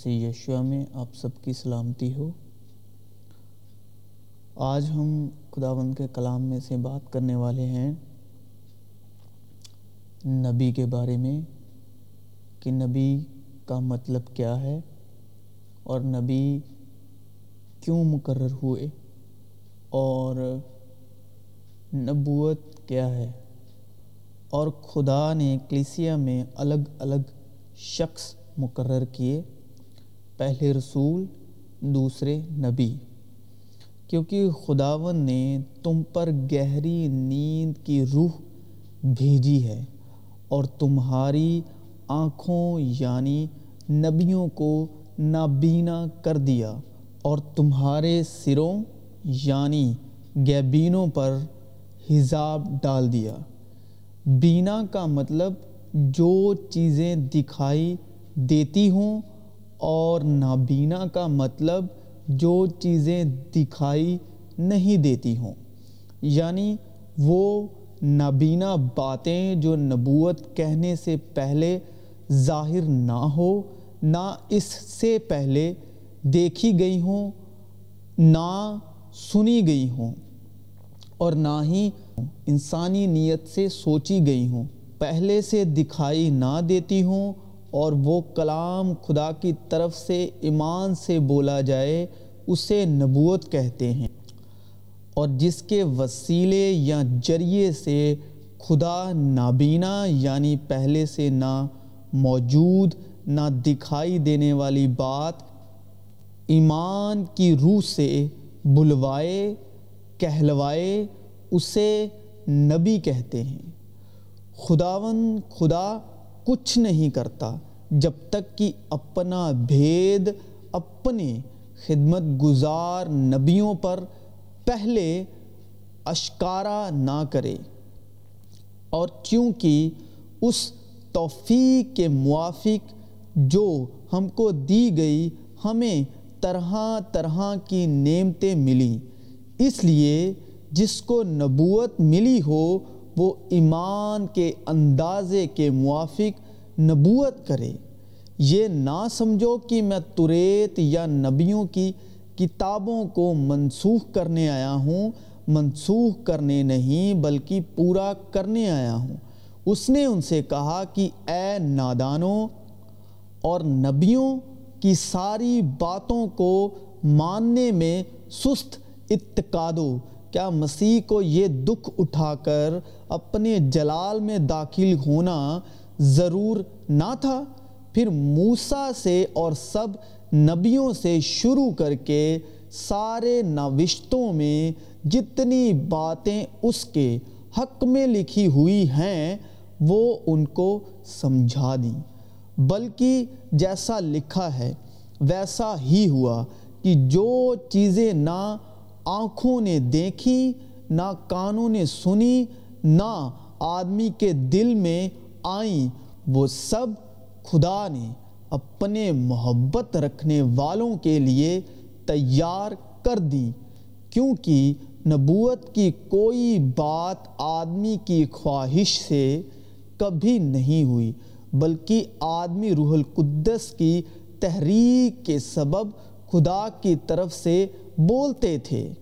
مسیح یشوا میں آپ سب کی سلامتی ہو۔ آج ہم خداوند کے کلام میں سے بات کرنے والے ہیں نبی کے بارے میں، کہ نبی کا مطلب کیا ہے اور نبی کیوں مقرر ہوئے اور نبوت کیا ہے۔ اور خدا نے کلیسیا میں الگ الگ شخص مقرر کیے۔ پہلے رسول، دوسرے نبی۔ کیونکہ خداون نے تم پر گہری نیند کی روح بھیجی ہے اور تمہاری آنکھوں یعنی نبیوں کو نابینا کر دیا اور تمہارے سروں یعنی گیبینوں پر حزاب ڈال دیا۔ بینا کا مطلب جو چیزیں دکھائی دیتی ہوں اور نابینا کا مطلب جو چیزیں دکھائی نہیں دیتی ہوں۔ یعنی وہ نابینا باتیں جو نبوت کہنے سے پہلے ظاہر نہ ہو، نہ اس سے پہلے دیکھی گئی ہوں، نہ سنی گئی ہوں، اور نہ ہی انسانی نیت سے سوچی گئی ہوں۔ پہلے سے دکھائی نہ دیتی ہوں اور وہ کلام خدا کی طرف سے ایمان سے بولا جائے، اسے نبوت کہتے ہیں۔ اور جس کے وسیلے یا ذریعے سے خدا نابینا یعنی پہلے سے نہ موجود، نہ دکھائی دینے والی بات، ایمان کی روح سے بلوائے، کہلوائے، اسے نبی کہتے ہیں۔ خداون خدا کچھ نہیں کرتا جب تک کہ اپنا بھید، اپنے خدمت گزار نبیوں پر پہلے اشکارا نہ کرے۔ اور چونکہ اس توفیق کے موافق جو ہم کو دی گئی، ہمیں طرح طرح کی نعمتیں ملیں۔ اس لیے جس کو نبوت ملی ہو وہ ایمان کے اندازے کے موافق نبوت کرے۔ یہ نہ سمجھو کہ میں تریت یا نبیوں کی کتابوں کو منسوخ کرنے آیا ہوں، منسوخ کرنے نہیں بلکہ پورا کرنے آیا ہوں۔ اس نے ان سے کہا کہ اے نادانوں اور نبیوں کی ساری باتوں کو ماننے میں سست اتقادو کیا مسیح کو یہ دکھ اٹھا کر اپنے جلال میں داخل ہونا ضرور نہ تھا؟ پھر موسیٰ سے اور سب نبیوں سے شروع کر کے سارے نوشتوں میں جتنی باتیں اس کے حق میں لکھی ہوئی ہیں، وہ ان کو سمجھا دیں۔ بلکہ جیسا لکھا ہے، ویسا ہی ہوا کہ جو چیزیں نہ آنکھوں نے دیکھی، نہ کانوں نے سنی، نہ آدمی کے دل میں آئیں۔ وہ سب خدا نے اپنے محبت رکھنے والوں کے لیے تیار کر دی۔ کیونکہ نبوت کی کوئی بات آدمی کی خواہش سے کبھی نہیں ہوئی، بلکہ آدمی روح القدس کی تحریک کے سبب خدا کی طرف سے بولتے تھے۔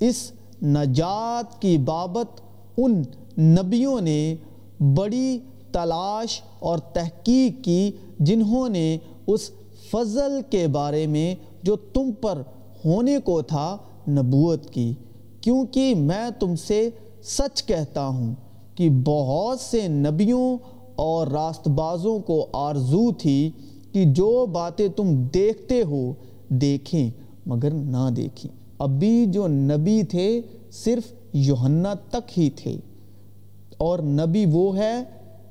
اس نجات کی بابت ان نبیوں نے بڑی تلاش اور تحقیق کی جنہوں نے اس فضل کے بارے میں جو تم پر ہونے کو تھا نبوت کی۔ کیونکہ میں تم سے سچ کہتا ہوں کہ بہت سے نبیوں اور راست بازوں کو آرزو تھی کہ جو باتیں تم دیکھتے ہو، دیکھیں مگر نہ دیکھیں۔ ابھی جو نبی تھے صرف یوہنا تک ہی تھے۔ اور نبی وہ ہے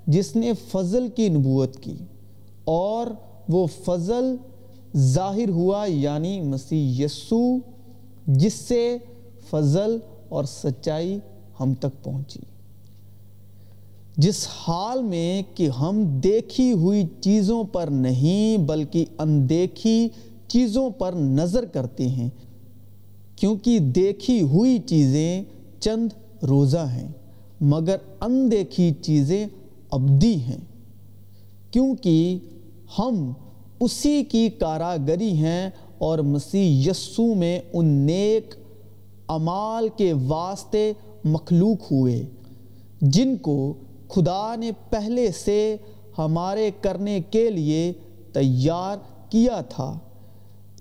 جس نے فضل کی نبوت کی۔ اور وہ فضل ظاہر ہوا یعنی مسیح یسو جس سے فضل اور سچائی ہم تک پہنچی۔ جس حال میں کہ ہم دیکھی ہوئی چیزوں پر نہیں بلکہ اندیکھی چیزوں پر نظر کرتے ہیں کیونکہ دیکھی ہوئی چیزیں چند روزہ ہیں، مگر اندیکھی چیزیں ابدی ہیں۔ کیونکہ ہم اسی کی کاراگری ہیں اور مسیح یسو میں ان نیک امال کے واسطے مخلوق ہوئے، جن کو خدا نے پہلے سے ہمارے کرنے کے لیے تیار کیا تھا۔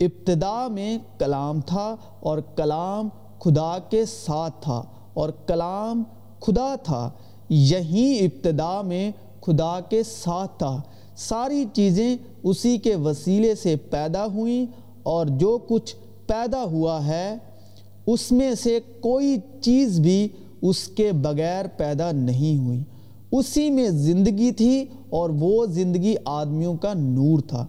ابتدا میں کلام تھا اور کلام خدا کے ساتھ تھا اور کلام خدا تھا یہیں ابتدا میں خدا کے ساتھ تھا۔ ساری چیزیں اسی کے وسیلے سے پیدا ہوئیں اور جو کچھ پیدا ہوا ہے، اس میں سے کوئی چیز بھی اس کے بغیر پیدا نہیں ہوئی۔ اسی میں زندگی تھی اور وہ زندگی آدمیوں کا نور تھا۔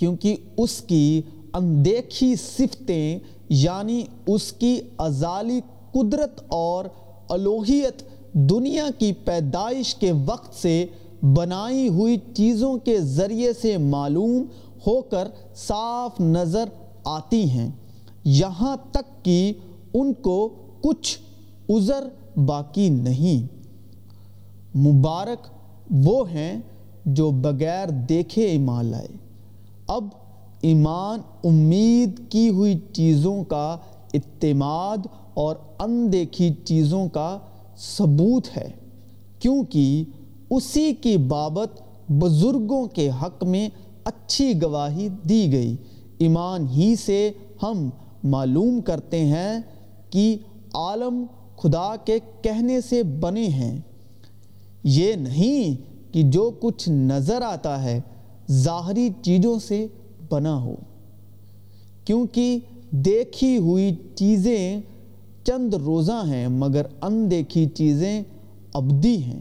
کیونکہ اس کی اندیکھی صفتیں یعنی اس کی ازالی قدرت اور الوحیت دنیا کی پیدائش کے وقت سے بنائی ہوئی چیزوں کے ذریعے سے معلوم ہو کر صاف نظر آتی ہیں۔ یہاں تک کہ ان کو کچھ عذر باقی نہیں۔ مبارک وہ ہیں جو بغیر دیکھے ایمان لائے۔ اب ایمان امید کی ہوئی چیزوں کا اعتماد اور اندیکھی چیزوں کا ثبوت ہے، کیونکہ اسی کی بابت بزرگوں کے حق میں اچھی گواہی دی گئی۔ ایمان ہی سے ہم معلوم کرتے ہیں کہ عالم خدا کے کہنے سے بنے ہیں۔ یہ نہیں کہ جو کچھ نظر آتا ہے ظاہری چیزوں سے بنا ہو۔ کیونکہ دیکھی ہوئی چیزیں چند روزہ ہیں، مگر اندیکھی چیزیں ابدی ہیں۔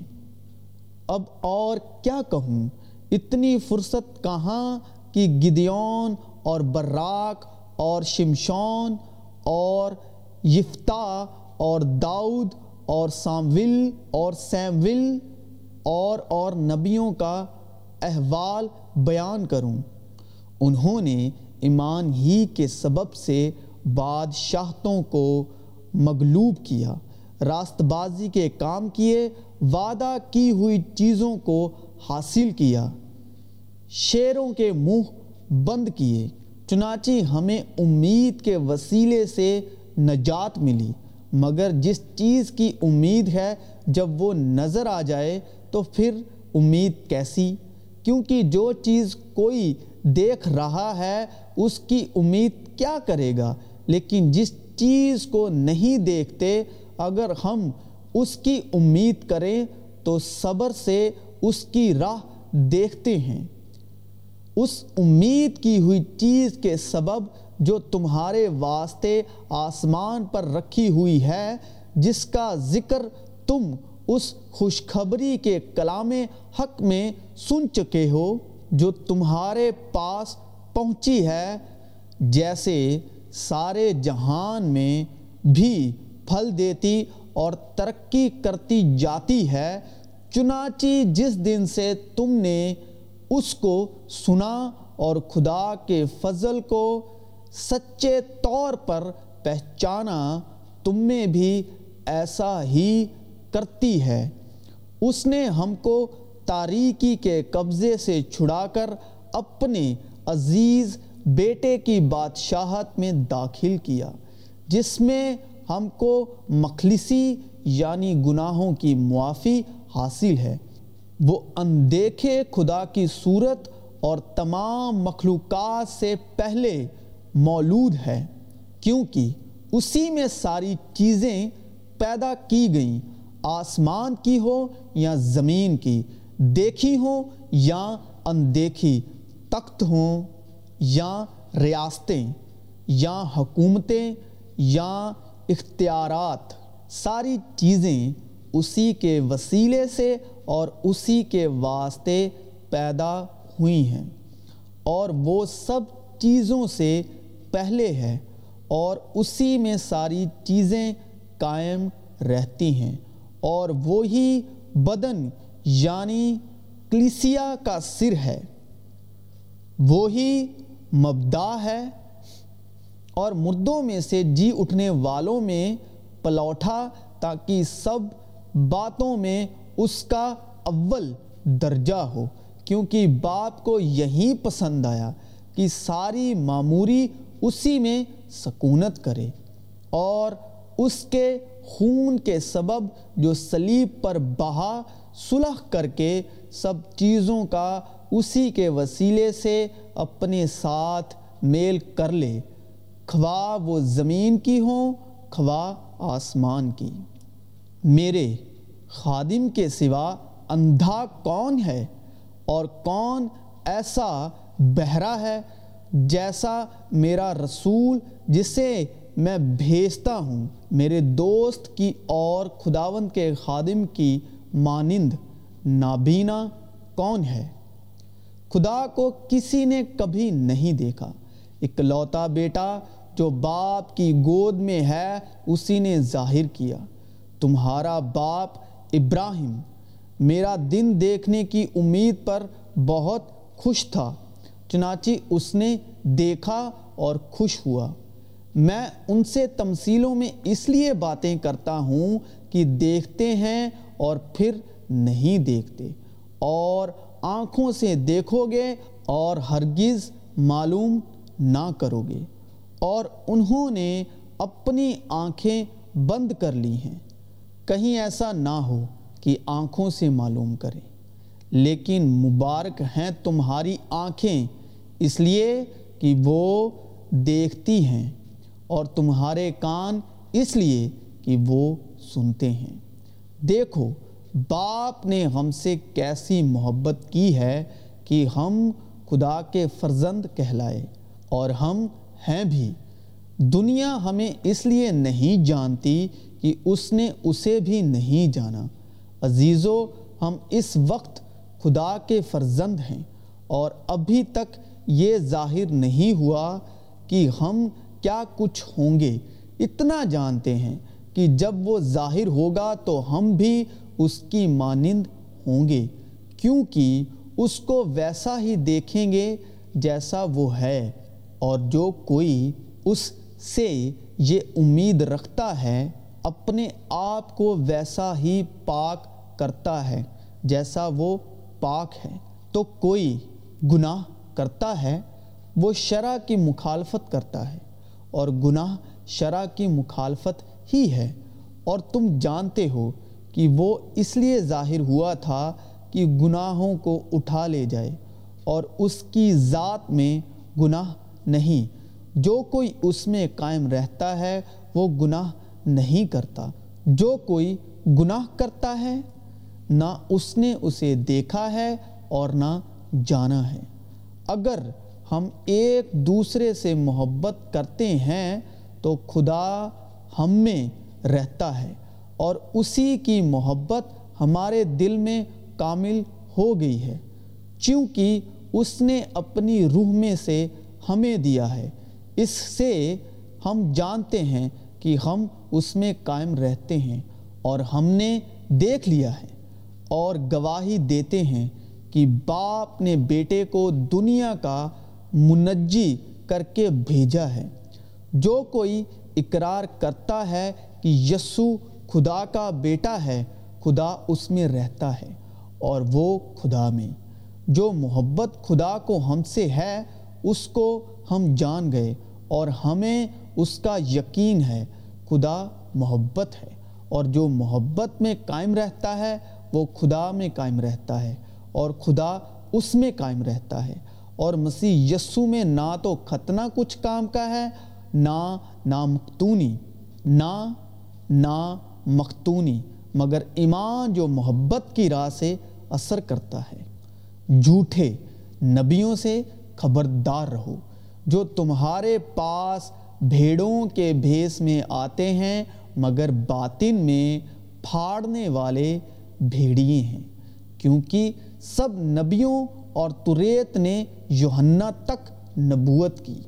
اب اور کیا کہوں؟ اتنی فرصت کہاں کہ گدیون اور براک اور شمشون اور یفتہ اور داؤد اور سامول اور سیمول اور اور نبیوں کا احوال بیان کروں۔ انہوں نے ایمان ہی کے سبب سے بادشاہتوں کو مغلوب کیا راست بازی کے کام کیے، وعدہ کی ہوئی چیزوں کو حاصل کیا، شیروں کے منہ بند کیے۔ چنانچہ ہمیں امید کے وسیلے سے نجات ملی، مگر جس چیز کی امید ہے جب وہ نظر آ جائے تو پھر امید کیسی؟ کیونکہ جو چیز کوئی دیکھ رہا ہے، اس کی امید کیا کرے گا؟ لیکن جس چیز کو نہیں دیکھتے، اگر ہم اس کی امید کریں، تو صبر سے اس کی راہ دیکھتے ہیں۔ اس امید کی ہوئی چیز کے سبب جو تمہارے واسطے آسمان پر رکھی ہوئی ہے، جس کا ذکر تم اس خوشخبری کے کلام حق میں سن چکے ہو جو تمہارے پاس پہنچی ہے، جیسے سارے جہان میں بھی پھل دیتی اور ترقی کرتی جاتی ہے۔ چنانچہ جس دن سے تم نے اس کو سنا اور خدا کے فضل کو سچے طور پر پہچانا، تم میں بھی ایسا ہی کرتی ہے۔ اس نے ہم کو تاریکی کے قبضے سے چھڑا کر اپنے عزیز بیٹے کی بادشاہت میں داخل کیا، جس میں ہم کو مخلصی یعنی گناہوں کی معافی حاصل ہے۔ وہ اندیکھے خدا کی صورت اور تمام مخلوقات سے پہلے مولود ہے، کیونکہ اسی میں ساری چیزیں پیدا کی گئیں۔ آسمان کی ہو یا زمین کی، دیکھی ہو یا اندیکھی، تخت ہوں یا ریاستیں، یا حکومتیں، یا اختیارات۔ ساری چیزیں اسی کے وسیلے سے اور اسی کے واسطے پیدا ہوئی ہیں۔ اور وہ سب چیزوں سے پہلے ہے اور اسی میں ساری چیزیں قائم رہتی ہیں۔ اور وہی بدن یعنی کلیسیا کا سر ہے۔ وہی مبدا ہے۔ اور مردوں میں سے جی اٹھنے والوں میں پلوٹھا تاکہ سب باتوں میں اس کا اول درجہ ہو۔ کیونکہ باپ کو یہی پسند آیا کہ ساری معموری اسی میں سکونت کرے اور اس کے خون کے سبب جو سلیب پر بہا صلح کر کے سب چیزوں کا اسی کے وسیلے سے اپنے ساتھ میل کر لے۔ خواہ وہ زمین کی ہوں خواہ آسمان کی۔ میرے خادم کے سوا اندھا کون ہے؟ اور کون ایسا بہرا ہے جیسا میرا رسول جسے میں بھیجتا ہوں میرے دوست کی اور خداوند کے خادم کی مانند نابینا کون ہے؟ خدا کو کسی نے کبھی نہیں دیکھا۔ اکلوتا بیٹا جو باپ کی گود میں ہے، اسی نے ظاہر کیا۔ تمہارا باپ ابراہیم۔ میرا دن دیکھنے کی امید پر بہت خوش تھا۔ چنانچہ اس نے دیکھا اور خوش ہوا۔ میں ان سے تمثیلوں میں اس لیے باتیں کرتا ہوں کہ دیکھتے ہیں اور پھر نہیں دیکھتے، اور آنکھوں سے دیکھو گے اور ہرگز معلوم نہ کرو گے۔ اور انہوں نے اپنی آنکھیں بند کر لی ہیں۔ کہیں ایسا نہ ہو کہ آنکھوں سے معلوم کریں۔ لیکن مبارک ہیں تمہاری آنکھیں، اس لیے کہ وہ دیکھتی ہیں۔ اور تمہارے کان اس لیے کہ وہ سنتے ہیں۔ دیکھو، باپ نے ہم سے کیسی محبت کی ہے کہ ہم خدا کے فرزند کہلائے اور ہم ہیں بھی۔ دنیا ہمیں اس لیے نہیں جانتی کہ اس نے اسے بھی نہیں جانا۔ عزیزو، ہم اس وقت خدا کے فرزند ہیں اور ابھی تک یہ ظاہر نہیں ہوا کہ ہم کیا کچھ ہوں گے؟ اتنا جانتے ہیں کہ جب وہ ظاہر ہوگا تو ہم بھی اس کی مانند ہوں گے، کیونکہ اس کو ویسا ہی دیکھیں گے جیسا وہ ہے۔ اور جو کوئی اس سے یہ امید رکھتا ہے، اپنے آپ کو ویسا ہی پاک کرتا ہے جیسا وہ پاک ہے۔ تو کوئی گناہ کرتا ہے، وہ شرع کی مخالفت کرتا ہے۔ اور گناہ شرع کی مخالفت ہی ہے۔ اور تم جانتے ہو کہ وہ اس لیے ظاہر ہوا تھا کہ گناہوں کو اٹھا لے جائے، اور اس کی ذات میں گناہ نہیں۔ جو کوئی اس میں قائم رہتا ہے، وہ گناہ نہیں کرتا۔ جو کوئی گناہ کرتا ہے، نہ اس نے اسے دیکھا ہے اور نہ جانا ہے۔ اگر ہم ایک دوسرے سے محبت کرتے ہیں تو خدا ہم میں رہتا ہے اور اسی کی محبت ہمارے دل میں کامل ہو گئی ہے۔ چونکہ اس نے اپنی روح میں سے ہمیں دیا ہے، اس سے ہم جانتے ہیں کہ ہم اس میں قائم رہتے ہیں اور ہم نے دیکھ لیا ہے اور گواہی دیتے ہیں کہ باپ نے بیٹے کو دنیا کا منجی کر کے بھیجا ہے۔ جو کوئی اقرار کرتا ہے کہ یسو خدا کا بیٹا ہے، خدا اس میں رہتا ہے اور وہ خدا میں۔ جو محبت خدا کو ہم سے ہے، اس کو ہم جان گئے اور ہمیں اس کا یقین ہے، خدا محبت ہے۔ اور جو محبت میں قائم رہتا ہے، وہ خدا میں قائم رہتا ہے اور خدا اس میں قائم رہتا ہے۔ اور مسیح یسو میں نہ تو ختنہ کچھ کام کا ہے، نہ نامختونی نہ نا مختونی مگر ایمان جو محبت کی راہ سے اثر کرتا ہے۔ جھوٹے نبیوں سے خبردار رہو، جو تمہارے پاس بھیڑوں کے بھیس میں آتے ہیں، مگر باطن میں پھاڑنے والے بھیڑیے ہیں۔ کیونکہ سب نبیوں اور تریت نے یوہنہ تک نبوت کی۔